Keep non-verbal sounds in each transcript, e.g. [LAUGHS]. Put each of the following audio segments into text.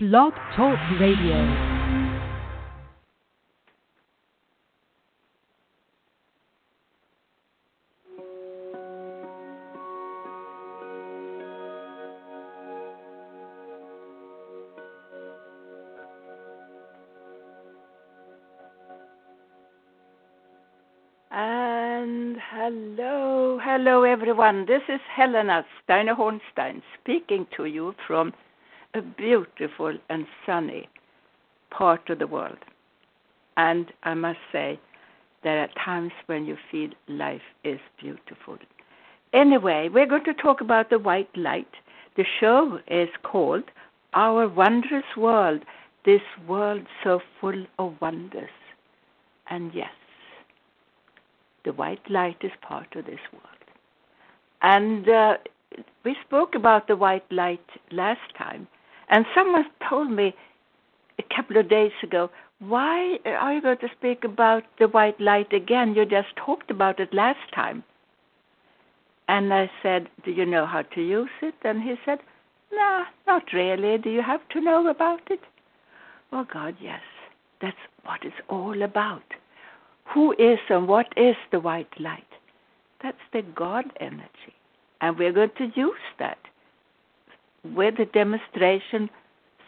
Blog Talk Radio. And hello, hello everyone. This is Helena Steiner Hornstein speaking to you from a beautiful and sunny part of the world. And I must say, there are times when you feel life is beautiful. Anyway, we're going to talk about the white light. The show is called Our Wondrous World, this world so full of wonders. And yes, the white light is part of this world. And uh, we spoke about the white light last time, and someone told me a couple of days ago, why are you going to speak about the white light again? You just talked about it last time. And I said, Do you know how to use it? And he said, No, not really. Do you have to know about it? Oh, God, yes. That's what it's all about. Who is and what is the white light? That's the God energy. And we're going to use that with a demonstration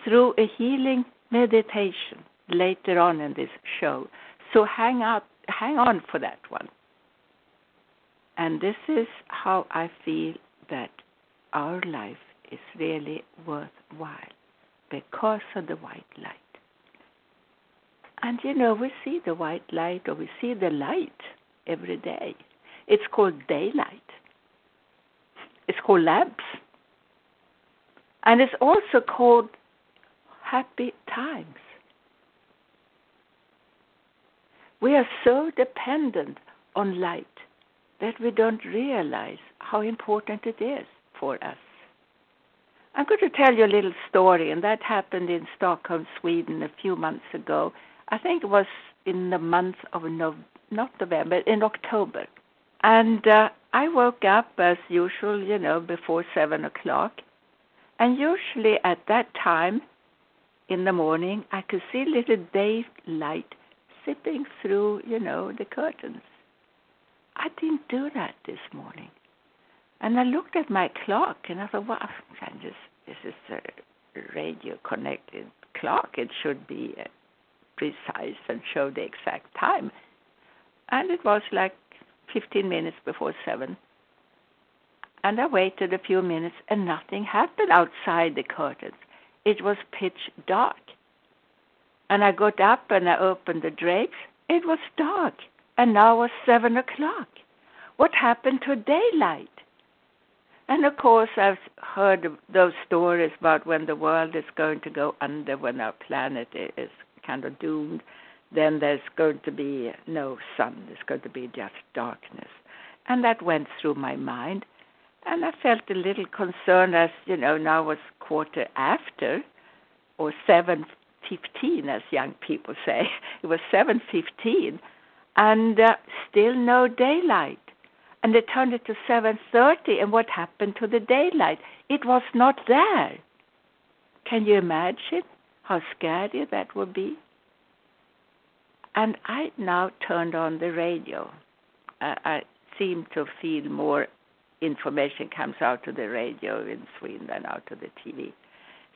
through a healing meditation later on in this show. So hang out hang on for that one. And this is how I feel that our life is really worthwhile because of the white light. And you know, we see the white light or we see the light every day. It's called daylight. It's called lamps. And it's also called happy times. We are so dependent on light that we don't realize how important it is for us. I'm going to tell you a little story, and that happened in Stockholm, Sweden, a few months ago. I think it was in the month of no, not November, in October. And uh, I woke up as usual, you know, before seven o'clock. And usually at that time in the morning, I could see little daylight sipping through, you know, the curtains. I didn't do that this morning. And I looked at my clock and I thought, I just, this is a radio connected clock. It should be uh, precise and show the exact time. And it was like 15 minutes before 7. And I waited a few minutes and nothing happened outside the curtains. It was pitch dark. And I got up and I opened the drapes. It was dark. And now it was 7 o'clock. What happened to daylight? And of course, I've heard those stories about when the world is going to go under, when our planet is kind of doomed, then there's going to be no sun. There's going to be just darkness. And that went through my mind. And I felt a little concerned as, you know, now was quarter after, or 7.15, as young people say. [LAUGHS] It was 7.15, and uh, still no daylight. And they turned it to 7:30 and what happened to the daylight? It was not there. Can you imagine how scary that would be? And i now turned on the radio. I, I seem to feel more information comes out to the radio in sweden than out to the tv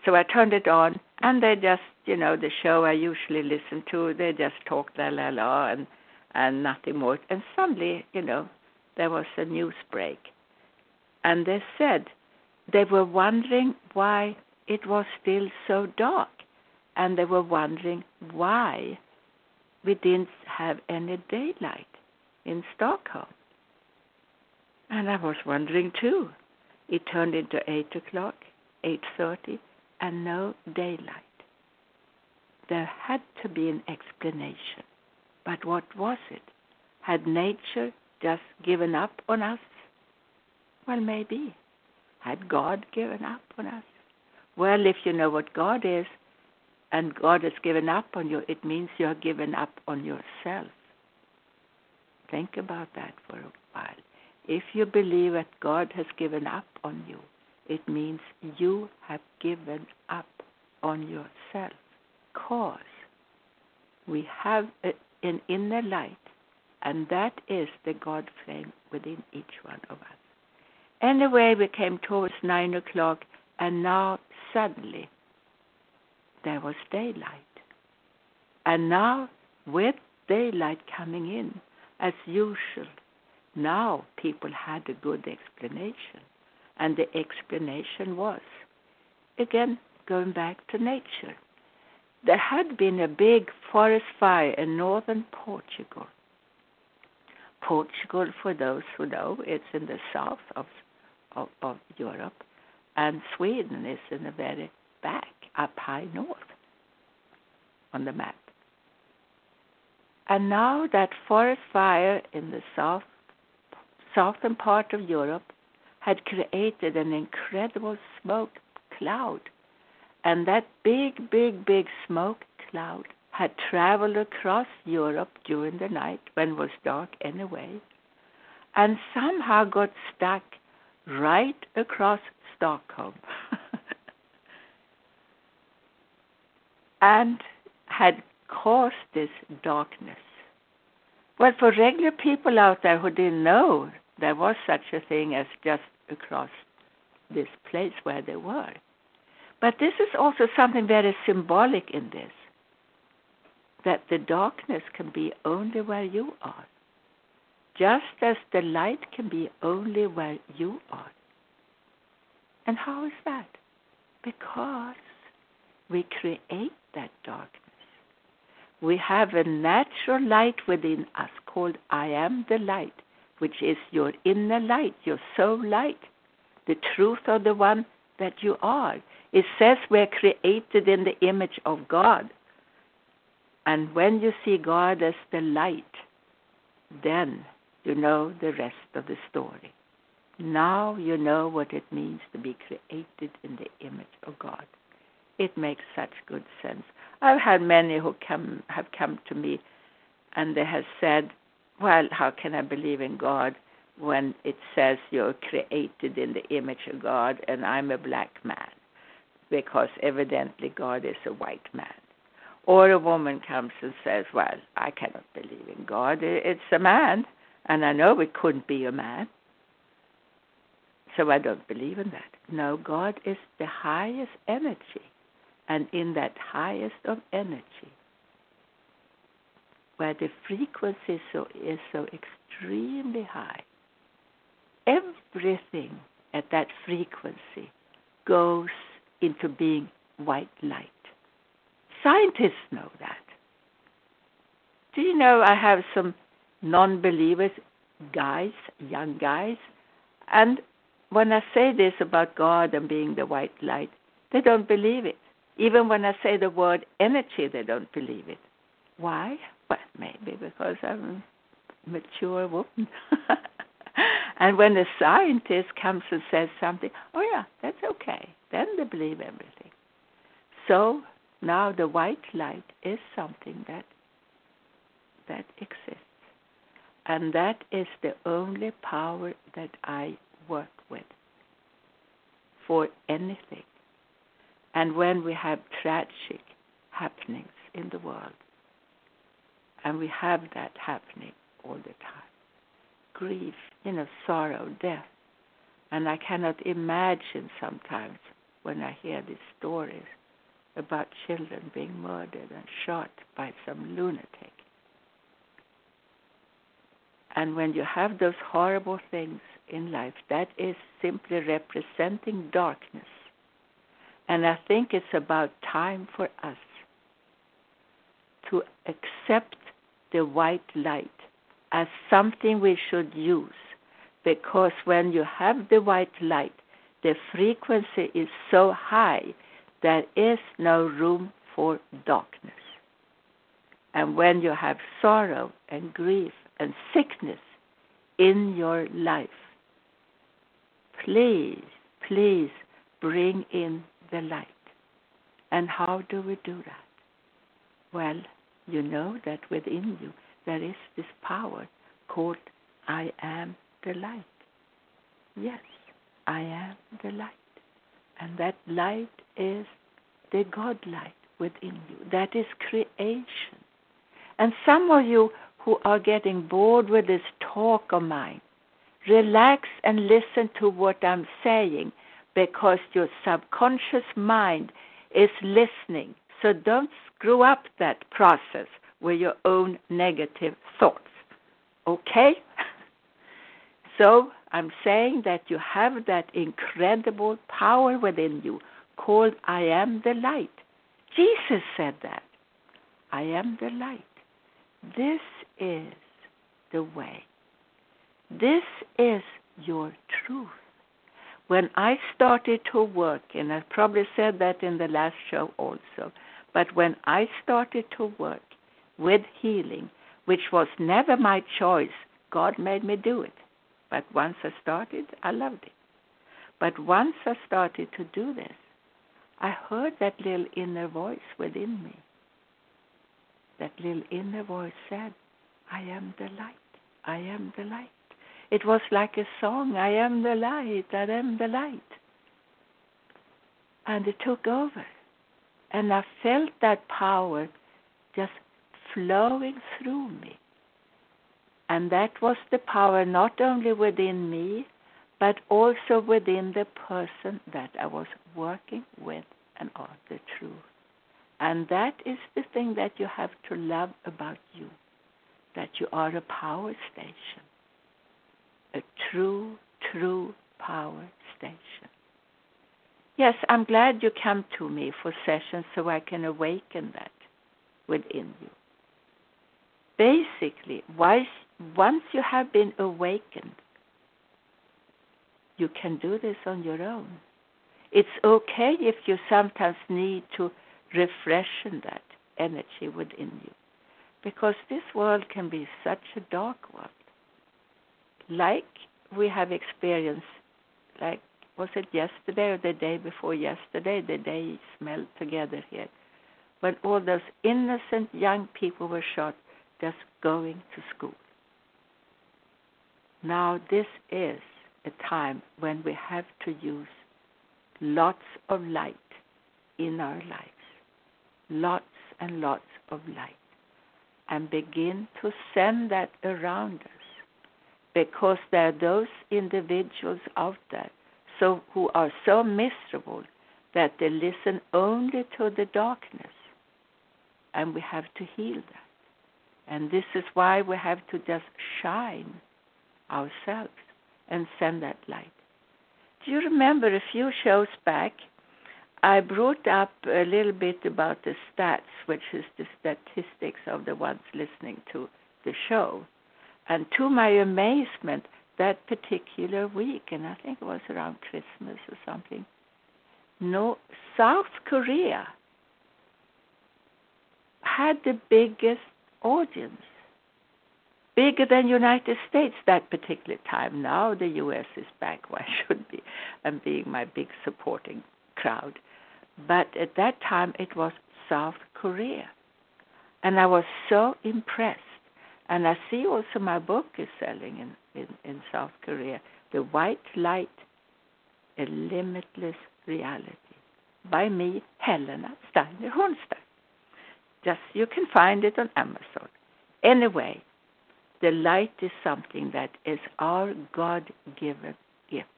so i turned it on and they just you know the show i usually listen to they just talk la la la and and nothing more and suddenly you know there was a news break. And they said they were wondering why it was still so dark. And they were wondering why we didn't have any daylight in Stockholm. And I was wondering too. It turned into 8 o'clock, 8.30, and no daylight. There had to be an explanation. But what was it? Had nature just given up on us? Well, maybe. Had God given up on us? Well, if you know what God is and God has given up on you, it means you have given up on yourself. Think about that for a while. If you believe that God has given up on you, it means you have given up on yourself because we have a, an inner light, and that is the God flame within each one of us. Anyway, we came towards nine o'clock, and now suddenly there was daylight. And now, with daylight coming in, as usual, now people had a good explanation. And the explanation was, again, going back to nature. There had been a big forest fire in northern Portugal. Portugal, for those who know, it's in the south of, of, of Europe, and Sweden is in the very back, up high north on the map. And now that forest fire in the south, southern part of Europe had created an incredible smoke cloud. And that big, big, big smoke cloud had traveled across Europe during the night when it was dark anyway, and somehow got stuck right across Stockholm. [LAUGHS] and had caused this darkness. Well, for regular people out there who didn't know there was such a thing as just across this place where they were. But this is also something very symbolic in this that the darkness can be only where you are, just as the light can be only where you are. And how is that? Because we create that darkness. We have a natural light within us called I am the light, which is your inner light, your soul light, the truth of the one that you are. It says we're created in the image of God. And when you see God as the light, then you know the rest of the story. Now you know what it means to be created in the image of God. It makes such good sense. I've had many who come have come to me and they have said, Well, how can I believe in God when it says you're created in the image of God and I'm a black man? Because evidently God is a white man. Or a woman comes and says, Well, I cannot believe in God. It's a man, and I know it couldn't be a man. So I don't believe in that. No, God is the highest energy and in that highest of energy, where the frequency so, is so extremely high, everything at that frequency goes into being white light. Scientists know that. Do you know I have some non believers, guys, young guys, and when I say this about God and being the white light, they don't believe it. Even when I say the word energy, they don't believe it. Why? Well, maybe because I'm a mature woman. [LAUGHS] and when a scientist comes and says something, oh yeah, that's okay. Then they believe everything. So now the white light is something that that exists. And that is the only power that I work with for anything and when we have tragic happenings in the world, and we have that happening all the time grief, you know, sorrow, death. And I cannot imagine sometimes when I hear these stories about children being murdered and shot by some lunatic. And when you have those horrible things in life, that is simply representing darkness and I think it's about time for us to accept the white light as something we should use. Because when you have the white light, the frequency is so high, there is no room for darkness. And when you have sorrow and grief and sickness in your life, please, please bring in the light. And how do we do that? Well, you know that within you there is this power called I am the light. Yes, I am the light. And that light is the God light within you. That is creation. And some of you who are getting bored with this talk of mine, relax and listen to what I'm saying because your subconscious mind is listening. So don't screw up that process with your own negative thoughts. Okay? [LAUGHS] So I'm saying that you have that incredible power within you called I am the light. Jesus said that. I am the light. This is the way. This is your truth. When I started to work, and I probably said that in the last show also, but when I started to work with healing, which was never my choice, God made me do it. But once I started, I loved it. But once I started to do this, I heard that little inner voice within me. That little inner voice said, I am the light. I am the light. It was like a song, I am the light, I am the light. And it took over. And I felt that power just flowing through me. And that was the power not only within me, but also within the person that I was working with and on the truth. And that is the thing that you have to love about you that you are a power station, a true, true power station. Yes, I'm glad you come to me for sessions so I can awaken that within you. Basically, once you have been awakened, you can do this on your own. It's okay if you sometimes need to refreshen that energy within you. Because this world can be such a dark world. Like we have experienced, like, was it yesterday or the day before yesterday? The day smelled together here. When all those innocent young people were shot just going to school. Now, this is a time when we have to use lots of light in our lives. Lots and lots of light. And begin to send that around us. Because there are those individuals out there so who are so miserable that they listen only to the darkness. And we have to heal that. And this is why we have to just shine ourselves and send that light. Do you remember a few shows back? I brought up a little bit about the stats, which is the statistics of the ones listening to the show. And to my amazement, that particular week, and I think it was around Christmas or something, no, South Korea had the biggest audience bigger than United States that particular time. Now the U.S. is back where I should be and being my big supporting crowd. But at that time it was South Korea. And I was so impressed. And I see also my book is selling in, in, in South Korea, The White Light, A Limitless Reality, by me, Helena Steiner Hornstein. Just you can find it on Amazon. Anyway, the light is something that is our God given gift.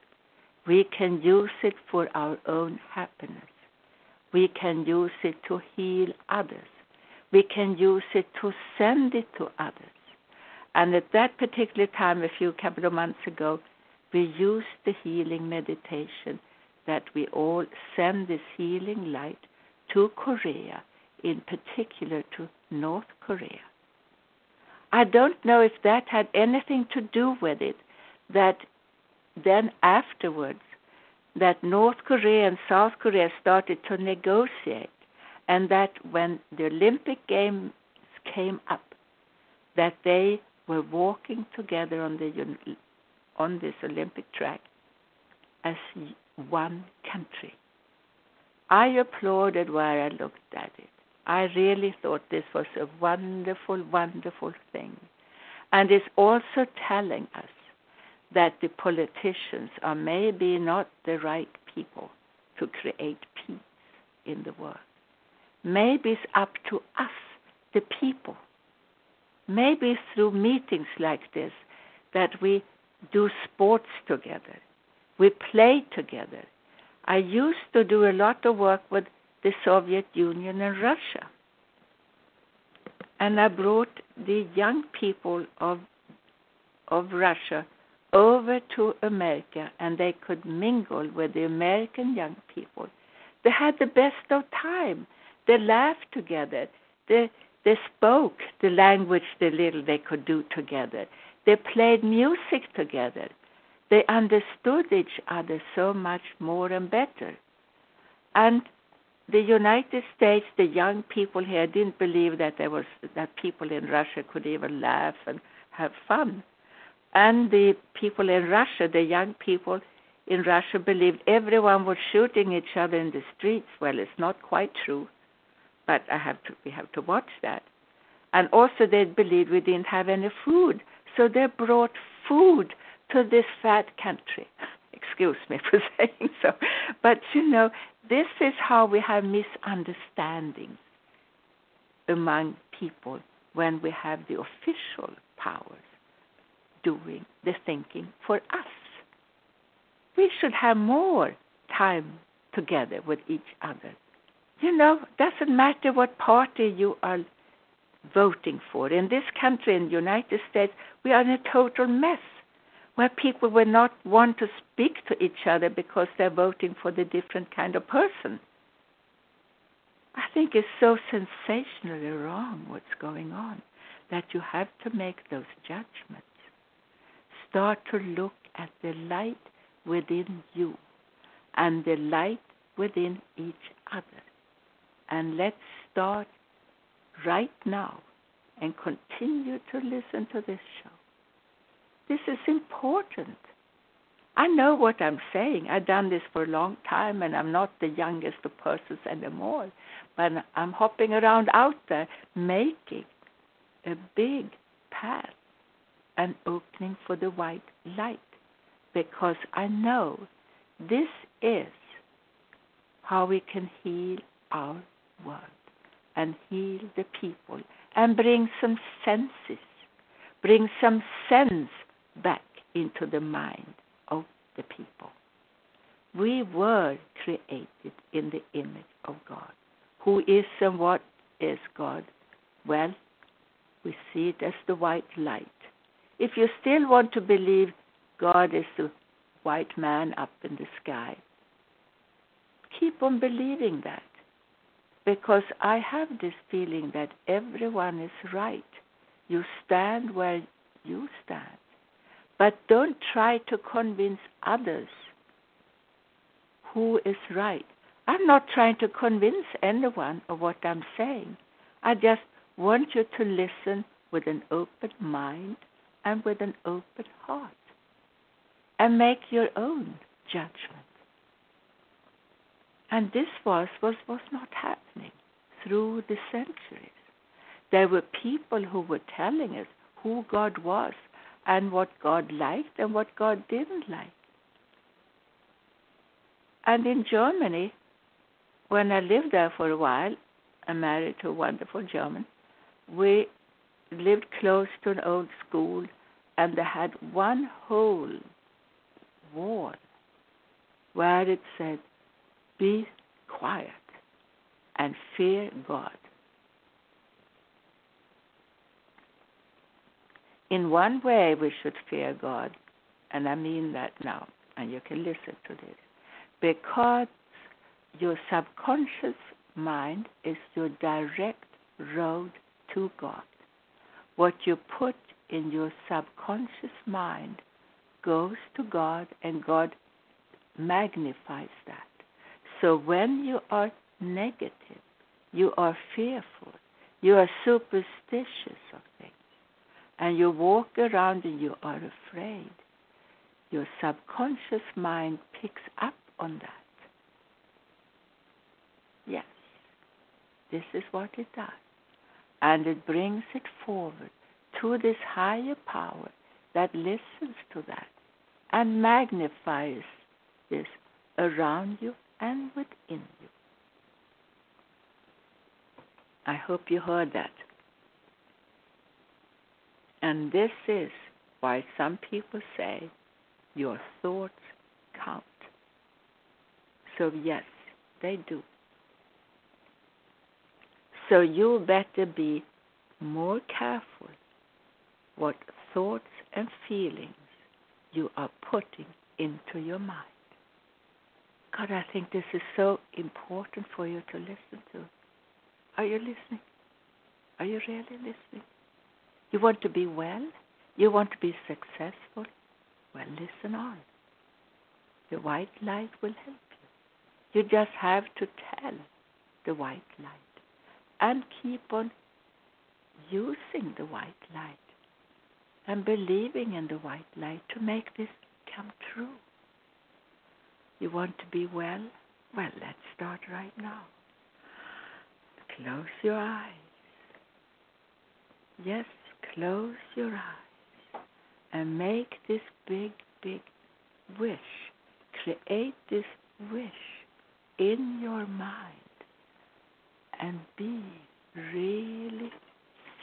We can use it for our own happiness. We can use it to heal others. We can use it to send it to others. And at that particular time, a few couple of months ago, we used the healing meditation that we all send this healing light to Korea, in particular to North Korea. I don't know if that had anything to do with it that then afterwards that North Korea and South Korea started to negotiate and that when the Olympic Games came up that they were walking together on the on this Olympic track as one country. I applauded where I looked at it. I really thought this was a wonderful, wonderful thing. And it's also telling us that the politicians are maybe not the right people to create peace. in the world. Maybe it's up to us, the people. Maybe through meetings like this that we do sports together. We play together. I used to do a lot of work with the Soviet Union and Russia. And I brought the young people of of Russia over to America and they could mingle with the American young people. They had the best of time. They laughed together. They they spoke the language the little they could do together. They played music together. They understood each other so much more and better. And the United States, the young people here didn't believe that there was that people in Russia could even laugh and have fun. And the people in Russia, the young people in Russia believed everyone was shooting each other in the streets. Well, it's not quite true, but I have to we have to watch that. And also they believed we didn't have any food, so they brought food to this fat country. [LAUGHS] Excuse me for [LAUGHS] saying so. But you know, this is how we have misunderstandings among people when we have the official powers doing the thinking for us. We should have more time together with each other. You know, doesn't matter what party you are voting for. In this country, in the United States, we are in a total mess where people will not want to speak to each other because they're voting for the different kind of person. I think it's so sensationally wrong what's going on that you have to make those judgments. Start to look at the light within you and the light within each other. And let's start right now and continue to listen to this show. This is important. I know what I'm saying. I've done this for a long time and I'm not the youngest of persons anymore. But I'm hopping around out there making a big path and opening for the white light because I know this is how we can heal our and heal the people and bring some senses, bring some sense back into the mind of the people. We were created in the image of God. Who is and what is God? Well, we see it as the white light. If you still want to believe God is the white man up in the sky, keep on believing that. Because I have this feeling that everyone is right. You stand where you stand. But don't try to convince others who is right. I'm not trying to convince anyone of what I'm saying. I just want you to listen with an open mind and with an open heart and make your own judgment. And this was, was, was not happening through the centuries. There were people who were telling us who God was and what God liked and what God didn't like. And in Germany, when I lived there for a while, I'm married to a wonderful German, we lived close to an old school and they had one whole wall where it said, Be quiet and fear God. in one way we should fear God, and I mean that now, and you can listen to this, because your subconscious mind is your direct road to God. What you put in your subconscious mind goes to God, and God magnifies that. So when you are negative, you are fearful, you are superstitious of things and you walk around and you are afraid, your subconscious mind picks up on that. Yes, this is what it does. And it brings it forward to this higher power that listens to that and magnifies this around you and within you. I hope you heard that. And this is why some people say your thoughts count. So, yes, they do. So, you better be more careful what thoughts and feelings you are putting into your mind. God, I think this is so important for you to listen to. Are you listening? Are you really listening? You want to be well? You want to be successful? Well, listen on. The white light will help you. You just have to tell the white light and keep on using the white light and believing in the white light to make this come true. You want to be well? Well, let's start right now. Close your eyes. Yes, close your eyes and make this big, big wish. Create this wish in your mind and be really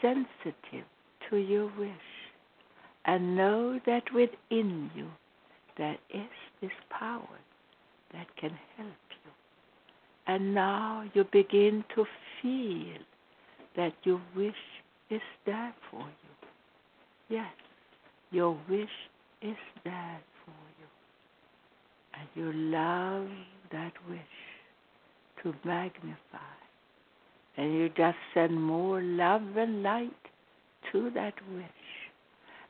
sensitive to your wish and know that within you there is this power that can help you. And now you begin to feel that your wish is there for you. Yes, your wish is there for you. And you love that wish to magnify. And you just send more love and light to that wish.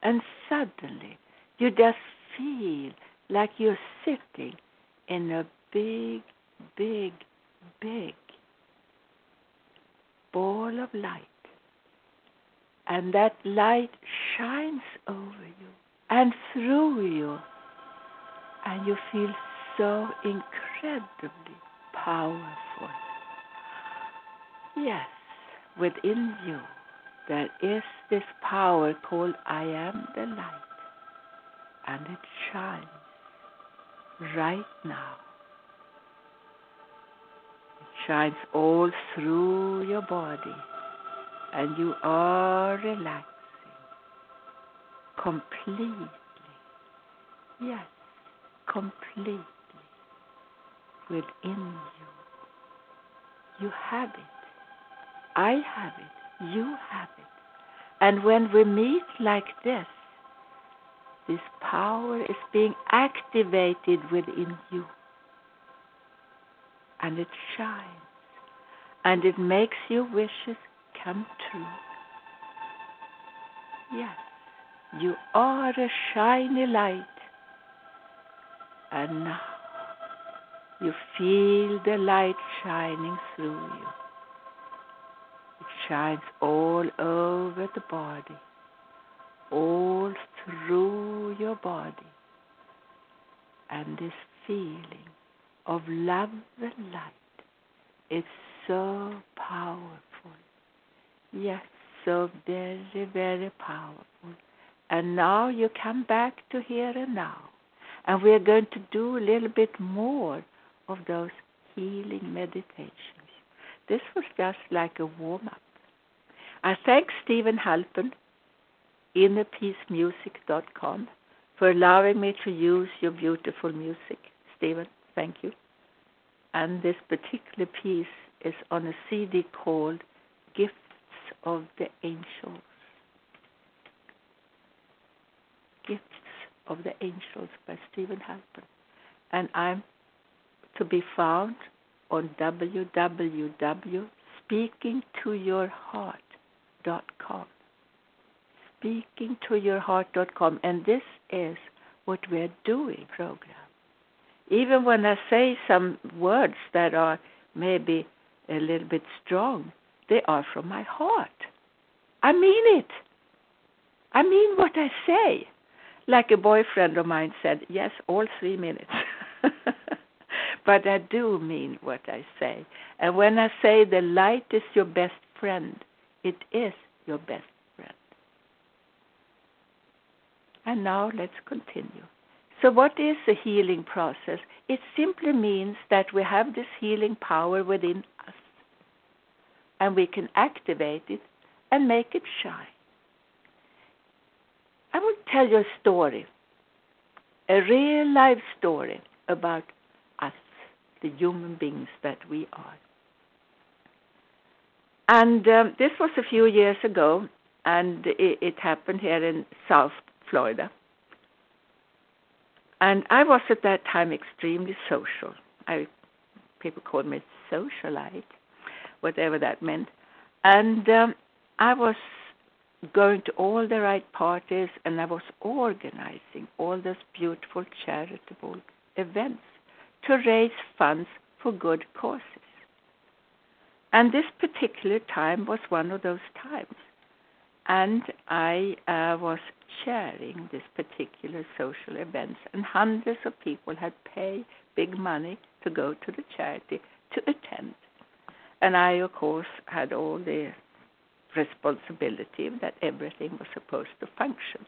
And suddenly you just feel like you're sitting in a big, big, big ball of light. And that light shines over you and through you. And you feel so incredibly powerful. Yes, within you there is this power called I am the light. And it shines right now. It shines all through your body, and you are relaxing completely. Yes, completely within you. You have it. I have it. You have it. And when we meet like this, this power is being activated within you. And it shines. And it makes your wishes come true. Yes, you are a shiny light. And now you feel the light shining through you. It shines all over the body all through your body. And this feeling of love and light is so powerful. Yes, so very, very powerful. And now you come back to here and now. And we're going to do a little bit more of those healing meditations. This was just like a warm up. I thank Steven Halpern innerpeacemusic.com for allowing me to use your beautiful music. Steven, thank you. And this particular piece is on a CD called Gifts of the Angels. Gifts of the Angels by Steven Halpern. And I'm to be found on www.speakingtoyourheart.com speakingtoyourheart.com. And this is what we're doing program. Even when I say some words that are maybe a little bit strong, they are from my heart. I mean it. I mean what I say. Like a boyfriend of mine said, yes, all three minutes. [LAUGHS] but I do mean what I say. And when I say the light is your best friend, it is your best And now let's continue. So, what is the healing process? It simply means that we have this healing power within us. and we can activate it and make it shine. I will tell you a story, a real life story about us, the human beings that we are. And um, this was a few years ago, and it, it happened here in South Florida. And I was at that time extremely social. I people called me socialite, whatever that meant. And um, I was going to all the right parties, and I was organizing all those beautiful charitable events to raise funds for good causes. And this particular time was one of those times. And I uh, was chairing this particular social events, and hundreds of people had paid big money to go to the charity to attend. And I, of course, had all the responsibility that everything was supposed to function.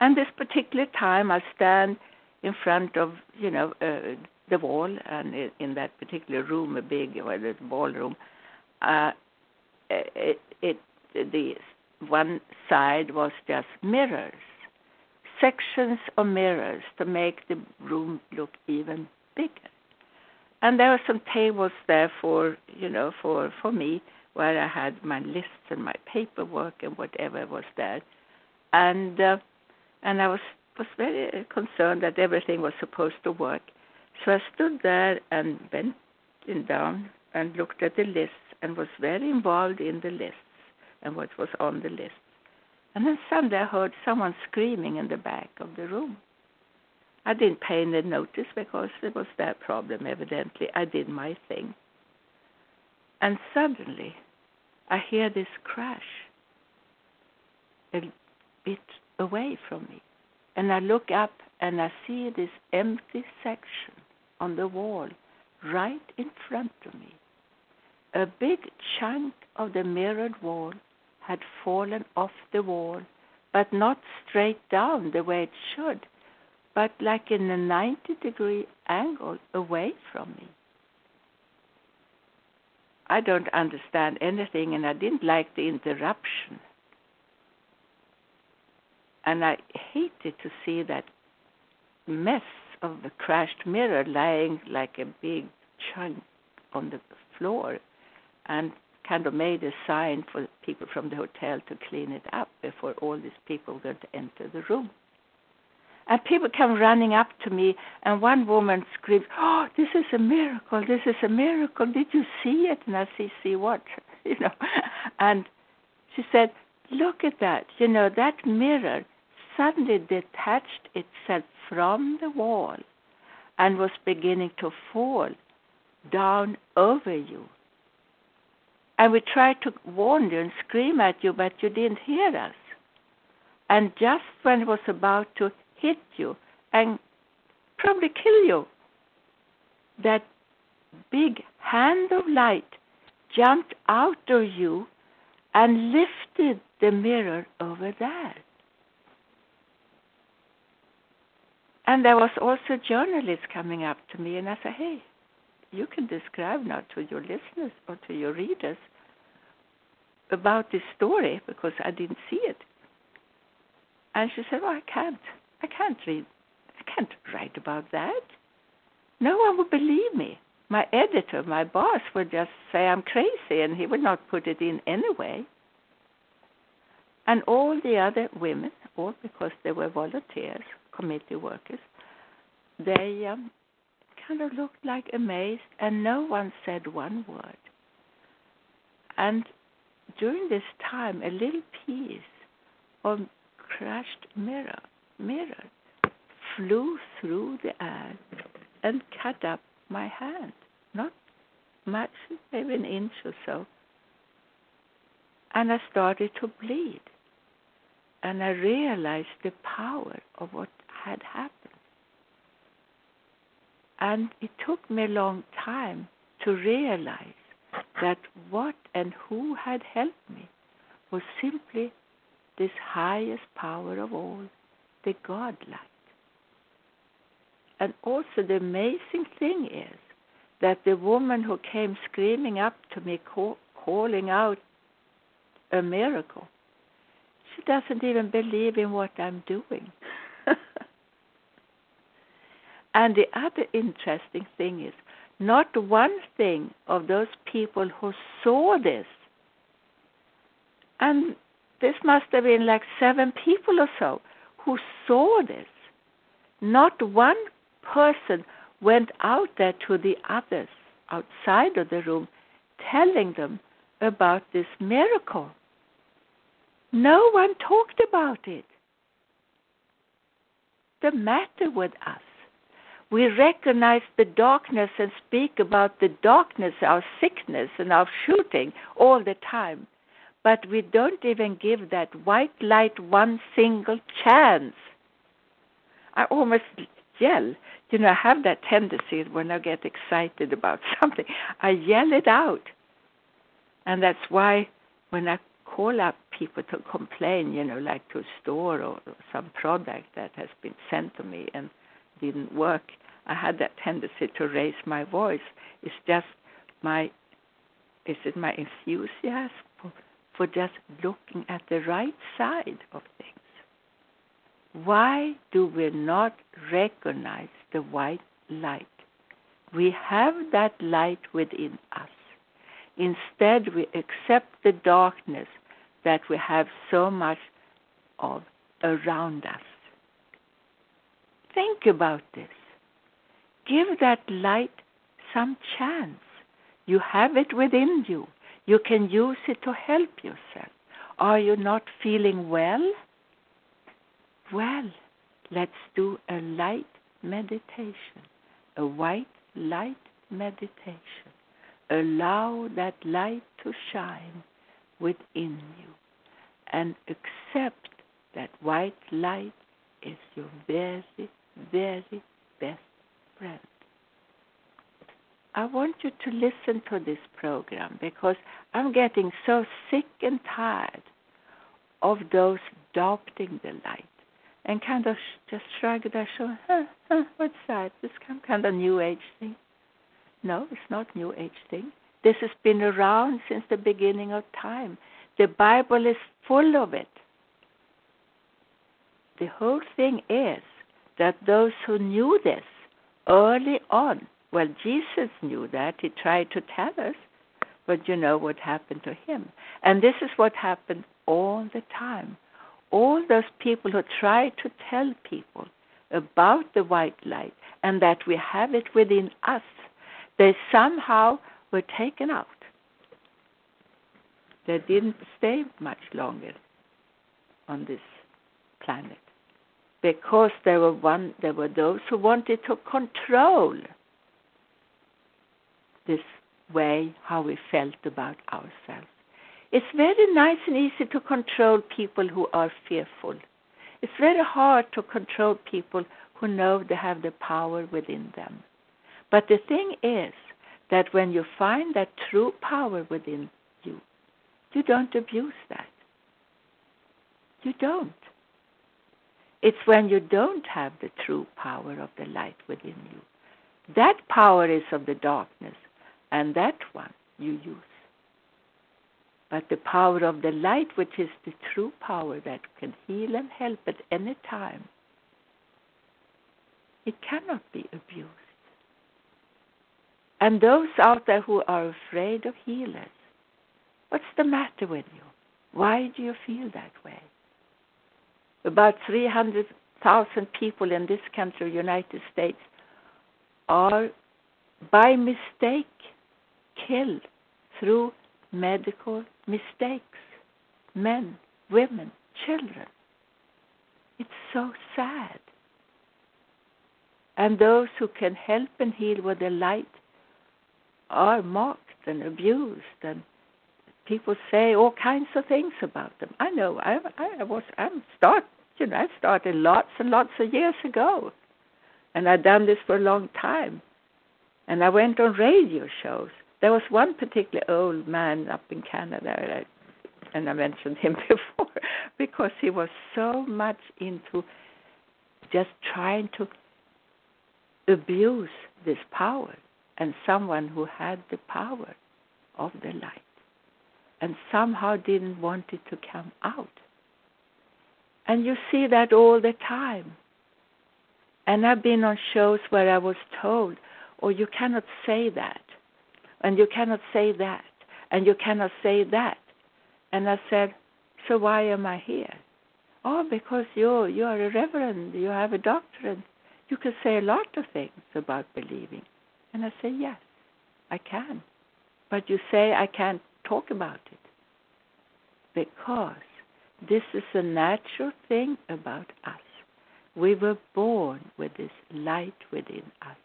And this particular time, I stand in front of, you know, uh, the wall, and in that particular room, a big, well, ballroom, uh, it, it, the one side was just mirrors, sections of mirrors to make the room look even bigger. And there were some tables there for, you know, for for me where I had my lists and my paperwork and whatever was there, and uh, and I was was very concerned that everything was supposed to work. So I stood there and bent down and looked at the lists and was very involved in the lists and what was on the list. And then suddenly I heard someone screaming in the back of the room. I didn't pay any notice because it was their problem, evidently. I did my thing. And suddenly I hear this crash a bit away from me. And I look up and I see this empty section on the wall right in front of me. A big chunk of the mirrored wall had fallen off the wall, but not straight down the way it should, but like in a 90 degree angle away from me. I don't understand anything, and I didn't like the interruption. And I hated to see that mess of the crashed mirror lying like a big chunk on the floor. And kind of made a sign for people from the hotel to clean it up before all these people were to enter the room. And people come running up to me, and one woman screams, "Oh, this is a miracle! This is a miracle! Did you see it?" And I see, "See what?" [LAUGHS] You know, and she said, "Look at that! You know that mirror suddenly detached itself from the wall, and was beginning to fall down over you." And we tried to warn you and scream at you, but you didn't hear us. And just when it was about to hit you and probably kill you, that big hand of light jumped out of you and lifted the mirror over there. And there was also journalists coming up to me, and I said, "Hey, you can describe now to your listeners or to your readers about this story because I didn't see it. And she said, "Well, I can't. I can't read. I can't write about that. No one would believe me. My editor, my boss, would just say I'm crazy, and he would not put it in anyway." And all the other women, all because they were volunteers, committee workers, they um, of looked like amazed, and no one said one word. And during this time, a little piece of crushed mirror, mirror flew through the air and cut up my hand. Not much, maybe an inch or so. And I started to bleed. And I realized the power of what had happened. And it took me a long time to realize that what and who had helped me was simply this highest power of all, the God light. And also, the amazing thing is that the woman who came screaming up to me, call, calling out a miracle. She doesn't even believe in what I'm doing. And the other interesting thing is not one thing of those people who saw this, and this must have been like seven people or so who saw this. Not one person went out there to the others outside of the room telling them about this miracle. No one talked about it. The matter with us. We recognize the darkness and speak about the darkness, our sickness, and our shooting all the time. But we don't even give that white light one single chance. I almost yell. You know, I have that tendency when I get excited about [LAUGHS] something, I yell it out. And that's why when I call up people to complain, you know, like to a store or some product that has been sent to me and didn't work, I had that tendency to raise my voice. It's just my, is it my enthusiasm for, for just looking at the right side of things? Why do we not recognize the white light? We have that light within us. Instead, we accept the darkness that we have so much of around us. Think about this. Give that light some chance. You have it within you. You can use it to help yourself. Are you not feeling well? Well, let's do a light meditation, a white light meditation. Allow that light to shine within you and accept that white light is your very, very best friend. I want you to listen to this program because I'm getting so sick and tired of those doubting the light and kind of just shrug their shoulders. Huh, huh, what's that? This kind of new age thing. No, it's not new age thing. This has been around since the beginning of time. The Bible is full of it. The whole thing is that those who knew this early on, well, Jesus knew that. He tried to tell us, but you know what happened to him. And this is what happened all the time all those people who try to tell people about the white light and that we have it within us, they somehow were taken out. They didn't stay much longer on this planet because there were one there were those who wanted to control this way how we felt about ourselves it's very nice and easy to control people who are fearful. It's very hard to control people who know they have the power within them. But the thing is that when you find that true power within you, you don't abuse that. You don't. It's when you don't have the true power of the light within you. That power is of the darkness, and that one you use but the power of the light, which is the true power that can heal and help at any time, it cannot be abused. And those out there who are afraid of healers, what's the matter with you? Why do you feel that way? About 300,000 people in this country, United States, are by mistake killed through medical mistakes, men, women, children. It's so sad. And those who can help and heal with the light are mocked and abused, and people say all kinds of things about them. I know. I, I was. I'm start. You know, I started lots and lots of years ago, and I've done this for a long time. And I went on radio shows there was one particular old man up in Canada, and I mentioned him [LAUGHS] before, because he was so much into just trying to abuse this power and someone who had the power of the light. and somehow didn't want it to come out. And you see that all the time. And I've been on shows where I was told, oh, you cannot say that, and you cannot say that, and you cannot say that. And I said, so why am I here? Oh, because you you are a reverend, you have a doctorate, you can say a lot of things about believing. And I say, yes, I can. But you say I can't talk about it. Because this is a natural thing about us. We were born with this light within us.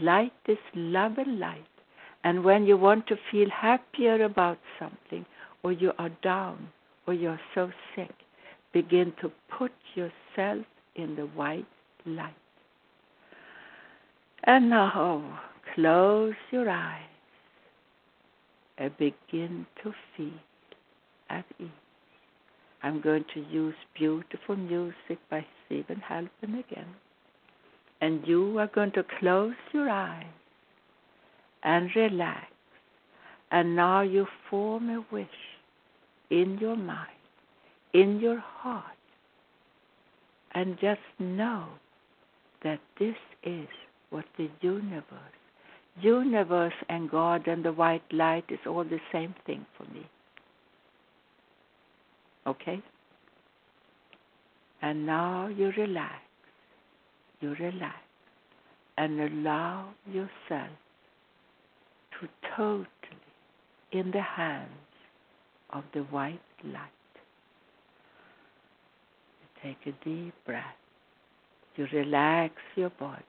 Light is love and light. And when you want to feel happier about something, or you are down, or you're so sick, begin to put yourself in the white light. And now close your eyes and begin to feel at ease. I'm going to use beautiful music by Steven Halpern again. And you are going to close your eyes and relax. And now you form a wish in your mind, in your heart, and just know that this is what the universe, universe and God and the white light is all the same thing for me. Okay? And now you relax. You relax and allow yourself to totally in the hands of the white light. You take a deep breath. You relax your body.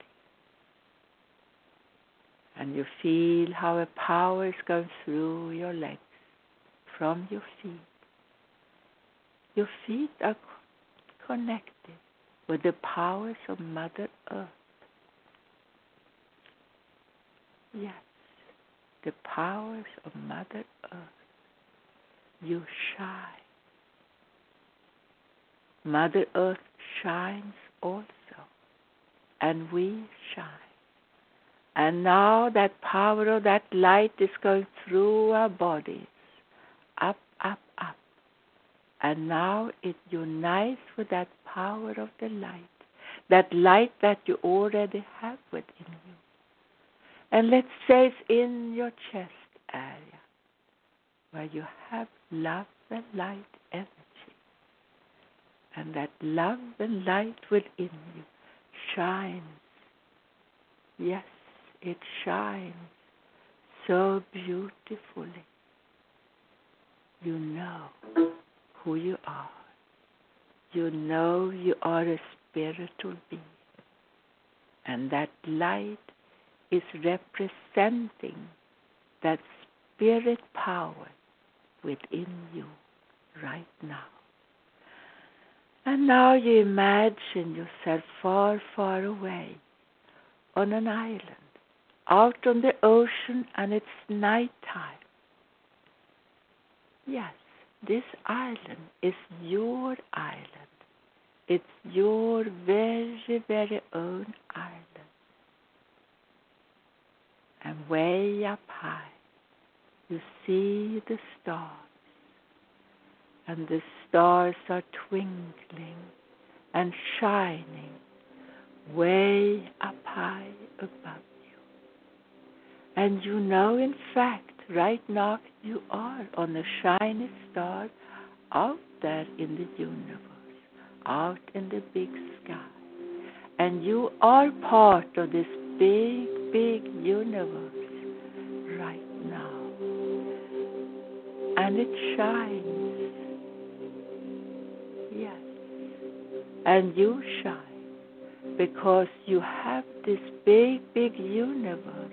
And you feel how a power is going through your legs from your feet. Your feet are connected with the powers of Mother Earth. Yes, the powers of Mother Earth. You shine. Mother Earth shines also, and we shine. And now that power of that light is going through our bodies, up, up, up. And now it unites with that power of the light, that light that you already have within you. And let's say it's in your chest area where you have love and light energy. And that love and light within you shines. Yes, it shines so beautifully. You know who you are. You know you are a spiritual being. And that light is representing that spirit power within you right now. And now you imagine yourself far, far away on an island, out on the ocean, and it's night time. Yes, this island is your island. It's your very, very own island. And way up high, you see the stars. And the stars are twinkling and shining way up high above you. And you know, in fact, right now you are on a shiny star out there in the universe, out in the big sky. And you are part of this big, big universe right now. And it shines. Yes. And you shine because you have this big, big universe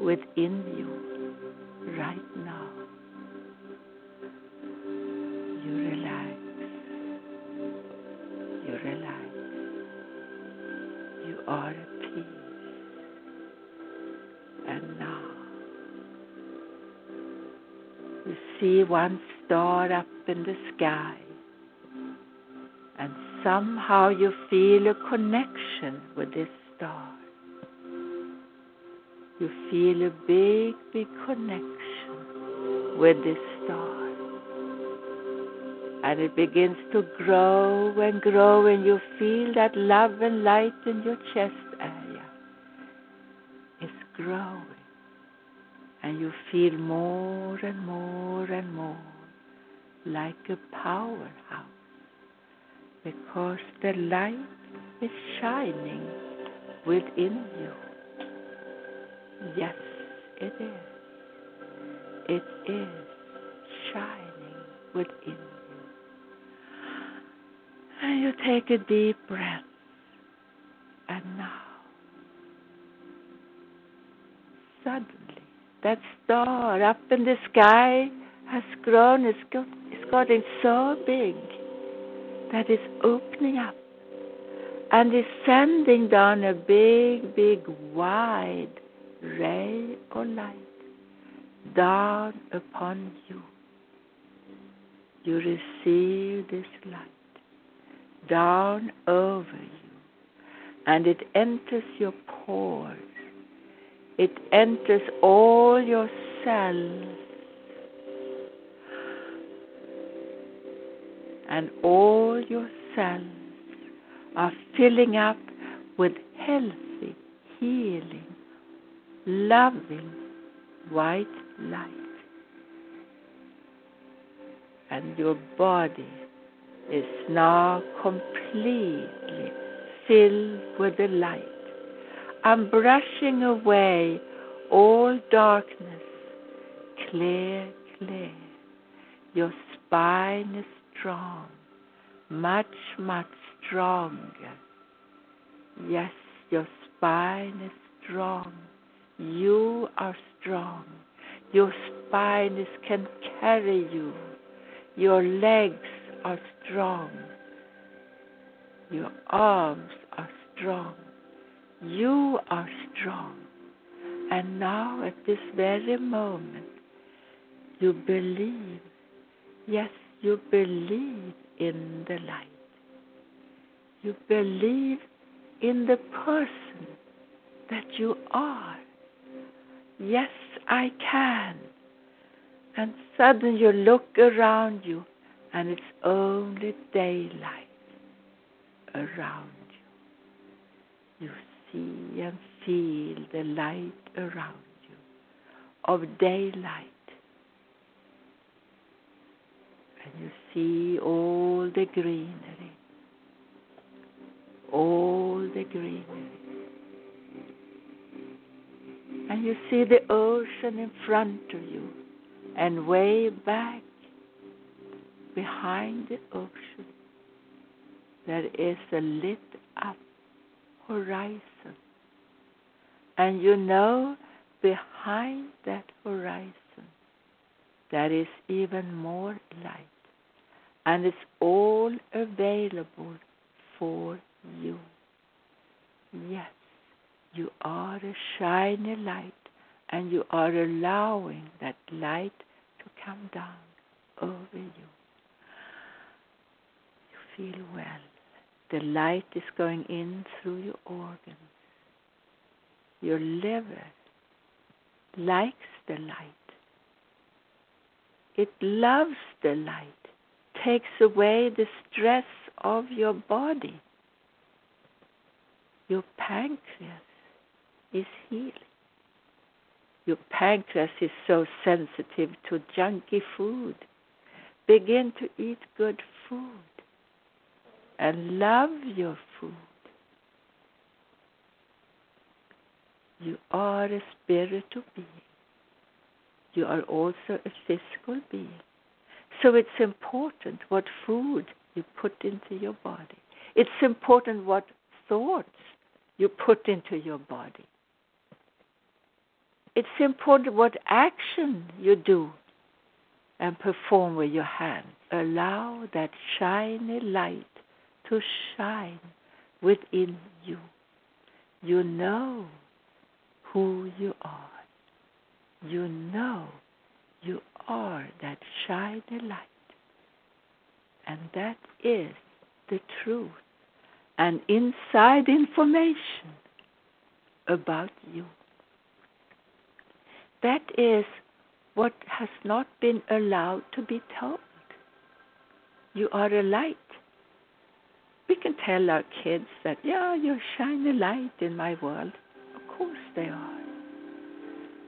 within you right now. You relax. You relax. You are at peace. And now you see one star up in the sky. And somehow you feel a connection with this star. You feel a big, big connection with this star. And it begins to grow and grow, and you feel that love and light in your chest area. It's growing. And you feel more and more and more like a powerhouse because the light is shining within you. Yes, it is. It is shining within you. And you take a deep breath. And now, suddenly, that star up in the sky has grown, it's, got, it's gotten so big that it's opening up and is sending down a big, big, wide ray of light down upon you. You receive this light down over you, and it enters your pores. It enters all your cells and all your cells are filling up with healthy, healing, loving white light. And your body is now completely filled with the light. I'm brushing away all darkness, clear, clear. Your spine is strong, much, much stronger. Yes, your spine is strong. You are strong. Your spine can carry you. Your legs are strong. Your arms are strong. You are strong. And now, at this very moment, you believe. Yes, you believe in the light. You believe in the person that you are. Yes, I can. And suddenly you look around you and it's only daylight around you. You see and feel the light around you of daylight. And you see all the greenery all the greenery. And you see the ocean in front of you, and way back behind the ocean, there is a lit up horizon. And you know, behind that horizon, there is even more light. And it's all available for you. Yes, you are a shiny light, and you are allowing that light to come down over you. You feel well. The light is going in through your organs. Your liver likes the light. It loves the light, takes away the stress of your body your pancreas is healing. Your pancreas is so sensitive to junky food. Begin to eat good food and love your food. You are a spiritual being. You are also a physical being. So it's important what food you put into your body. It's important what thoughts you put into your body. It's important what action you do and perform with your hand. Allow that shiny light to shine within you. You know who you are. You know you are that shiny light. And that is the truth and inside information about you. That is what has not been allowed to be told. You are a light. We can tell our kids that, yeah, you shine a light in my world. Of course they are.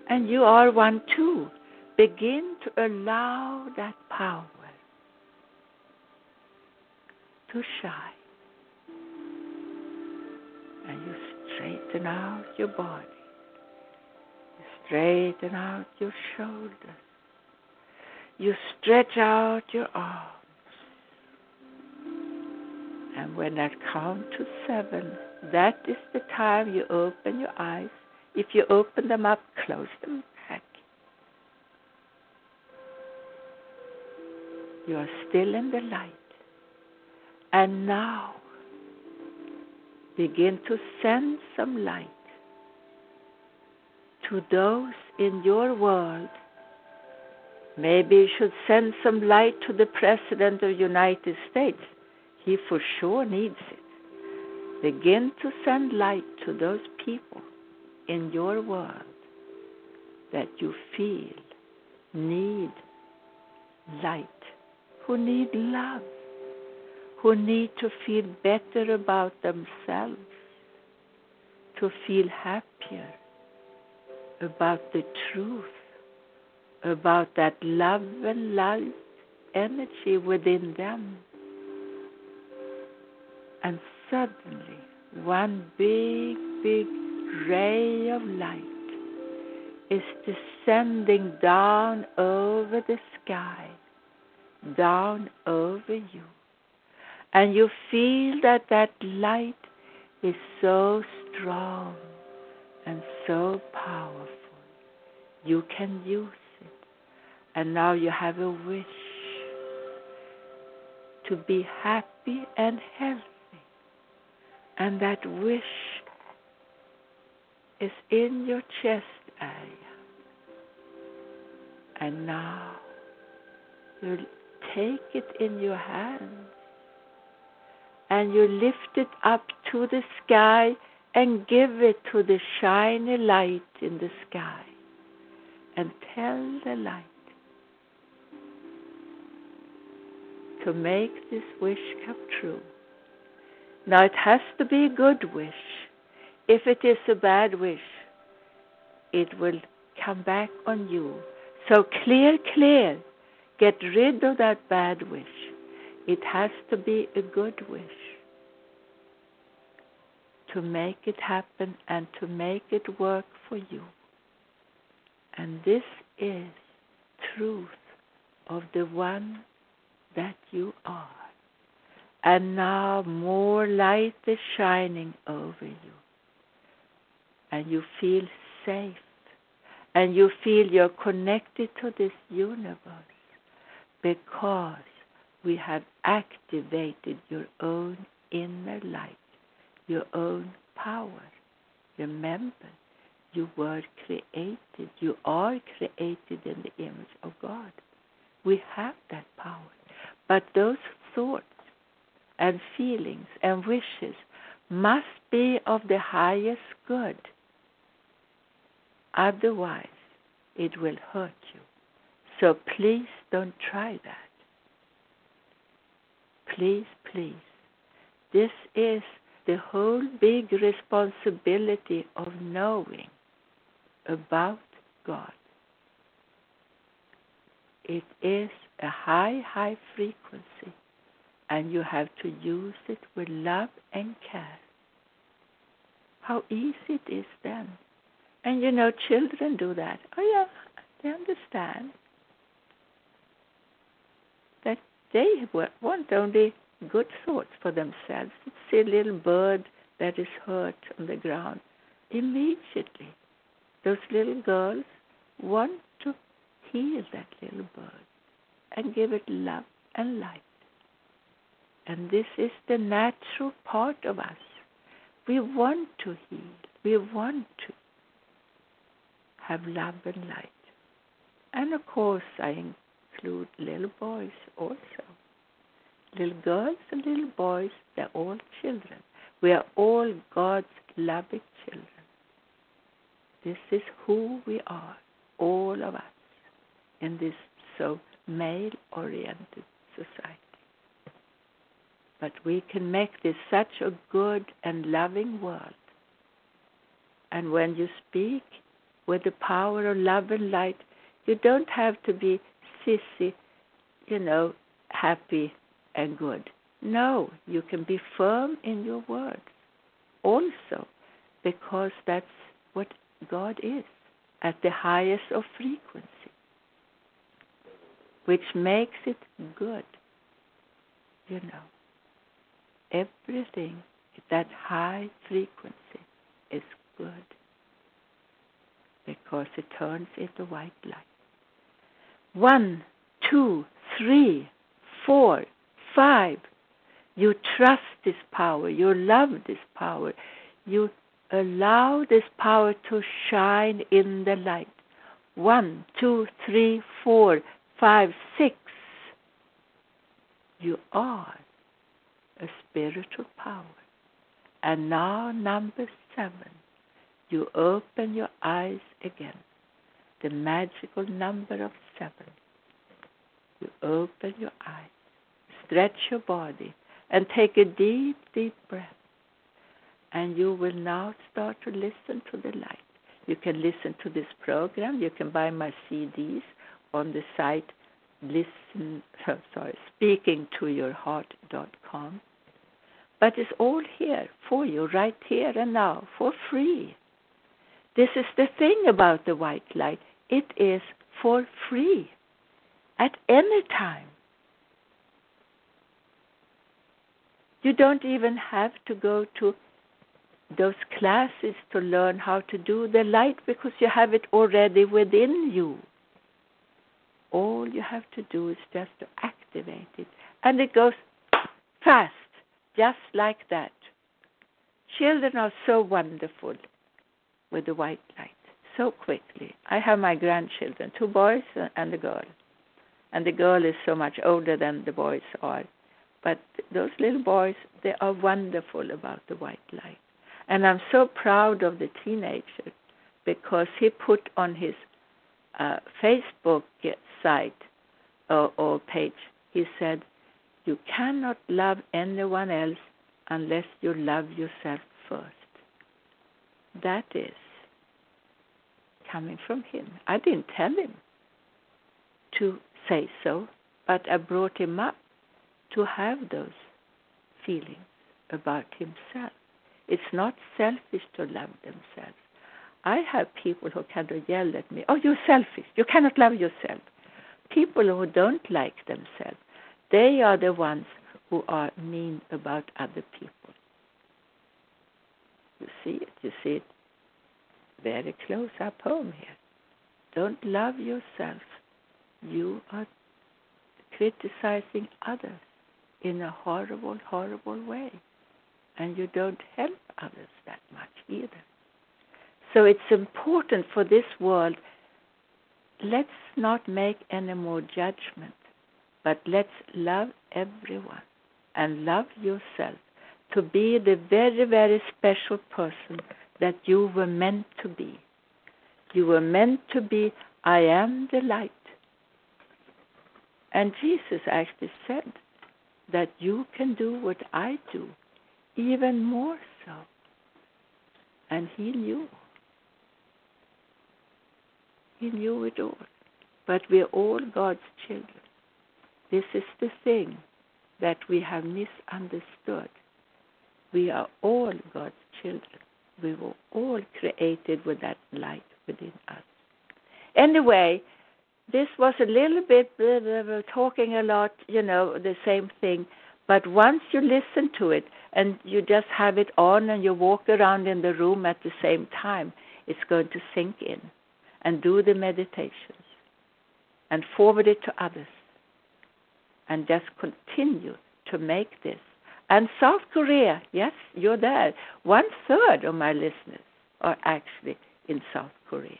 And you are one too. Begin to allow that power to shine. And you straighten out your body. Straighten out your shoulders. You stretch out your arms. And when I count to seven, that is the time you open your eyes. If you open them up, close them back. You are still in the light. And now, begin to send some light to those in your world. Maybe you should send some light to the President of the United States. He for sure needs it. Begin to send light to those people in your world that you feel need light, who need love who need to feel better about themselves, to feel happier about the truth, about that love and light energy within them. And suddenly, one big, big ray of light is descending down over the sky, down over you and you feel that that light is so strong and so powerful. You can use it. And now you have a wish to be happy and healthy. And that wish is in your chest area. And now you take it in your hands and you lift it up to the sky and give it to the shiny light in the sky and tell the light to make this wish come true. Now it has to be a good wish. If it is a bad wish, it will come back on you. So clear, clear. Get rid of that bad wish. It has to be a good wish to make it happen and to make it work for you. And this is truth of the one that you are. And now more light is shining over you. And you feel safe. And you feel you're connected to this universe because we have activated your own inner light, your own power. Remember, you were created, you are created in the image of God. We have that power. But those thoughts and feelings and wishes must be of the highest good. Otherwise, it will hurt you. So please don't try that please, please. This is the whole big responsibility of knowing about God. It is a high, high frequency, and you have to use it with love and care. How easy it is then. And you know, children do that. Oh, yeah, they understand. That they want only good thoughts for themselves. See a little bird that is hurt on the ground. Immediately, those little girls want to heal that little bird and give it love and light. And this is the natural part of us. We want to heal. We want to have love and light. And of course, I include little boys also. Little girls and little boys, they're all children. We are all God's loving children. This is who we are, all of us. in this so male oriented society. But we can make this such a good and loving world. And when you speak with the power of love and light, you don't have to be sissy, you know, happy and good. No, you can be firm in your words also because that's what God is at the highest of frequency, which makes it good. You know, everything at that high frequency is good because it turns into white light. One, two, three, four, five. You trust this power, you love this power, you allow this power to shine in the light. One, two, three, four, five, six. You are a spiritual power. And now, number seven, you open your eyes again. The magical number of seven. You open your eyes, stretch your body, and take a deep, deep breath and you will now start to listen to the light. You can listen to this program. You can buy my CDs on the site listen [LAUGHS] sorry speakingtoyourheart.com. But it's all here for you right here and now for free. This is the thing about the white light. It is for free at any time. You don't even have to go to those classes to learn how to do the light because you have it already within you. All you have to do is just to activate it. And it goes fast, just like that. Children are so wonderful with the white light, so quickly. I have my grandchildren, two boys and a girl. And the girl is so much older than the boys are. But those little boys, they are wonderful about the white light and I'm so proud of the teenager because he put on his uh, Facebook site or, or page, he said, You cannot love anyone else unless you love yourself first. That is coming from him. I didn't tell him to say so, but I brought him up to have those feelings about himself. It's not selfish to love themselves. I have people who kind of yell at me, Oh, you're selfish. You cannot love yourself. People who don't like themselves, they are the ones who are mean about other people. You see it, you see it very close up home here. Don't love yourself. You are criticizing others in a horrible, horrible way and you don't help others that much either. So it's important for this world. Let's not make any more judgment, but let's love everyone and love yourself to be the very, very special person that you were meant to be. You were meant to be, I am the light. And Jesus actually said that you can do what I do even more so. And he knew. He knew it all. But we're all God's children. This is the thing that we have misunderstood. We are all God's children. We were all created with that light within us. Anyway, this was a little bit uh, talking a lot, you know, the same thing. But once you listen to it and you just have it on and you walk around in the room at the same time, it's going to sink in. And do the meditations and forward it to others. And just continue to make this. And South Korea, yes, you're there. One third of my listeners are actually in South Korea.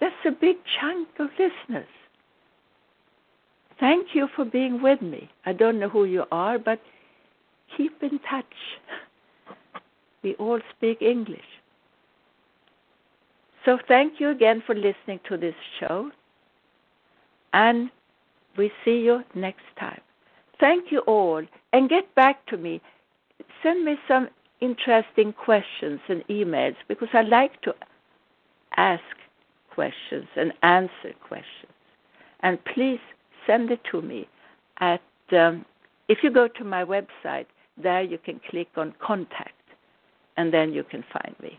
That's a big chunk of listeners. Thank you for being with me. I don't know who you are, but keep in touch. [LAUGHS] We all speak English. So thank you again for listening to this show. And we see you next time. Thank you all. And get back to me. Send me some interesting questions and emails because I like to ask questions and answer questions. And please send it to me at um, if you go to my website there you can click on contact and then you can find me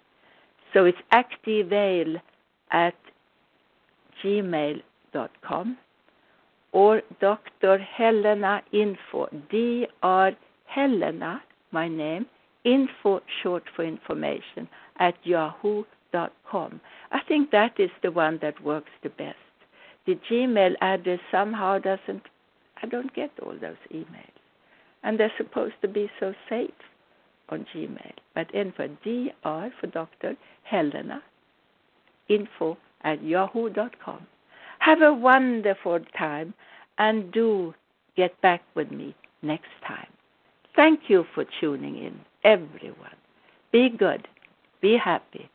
so it's activale at gmail.com or Dr. Helena Info, D.R. Helena, my name, info short for information, at yahoo.com. I think that is the one that works the best. The Gmail address somehow doesn't, I don't get all those emails. And they're supposed to be so safe on Gmail. But info, DR for Dr. Helena, info at yahoo.com. Have a wonderful time and do get back with me next time. Thank you for tuning in, everyone. Be good, be happy.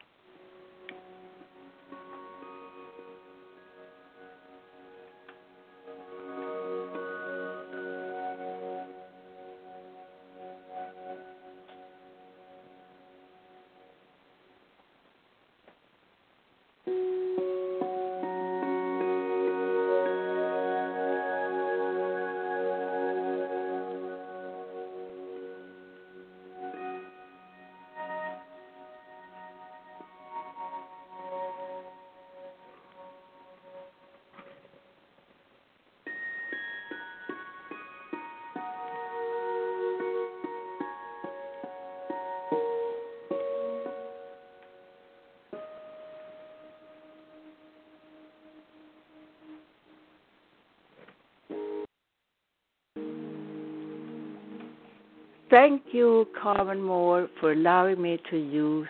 Thank you, Carmen Moore, for allowing me to use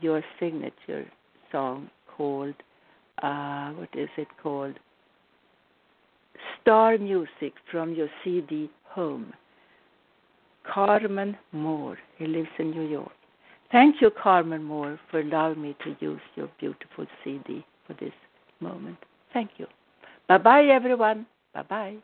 your signature song called, uh, what is it called? Star Music from your CD Home. Carmen Moore, he lives in New York. Thank you, Carmen Moore, for allowing me to use your beautiful CD for this moment. Thank you. Bye bye, everyone. Bye bye.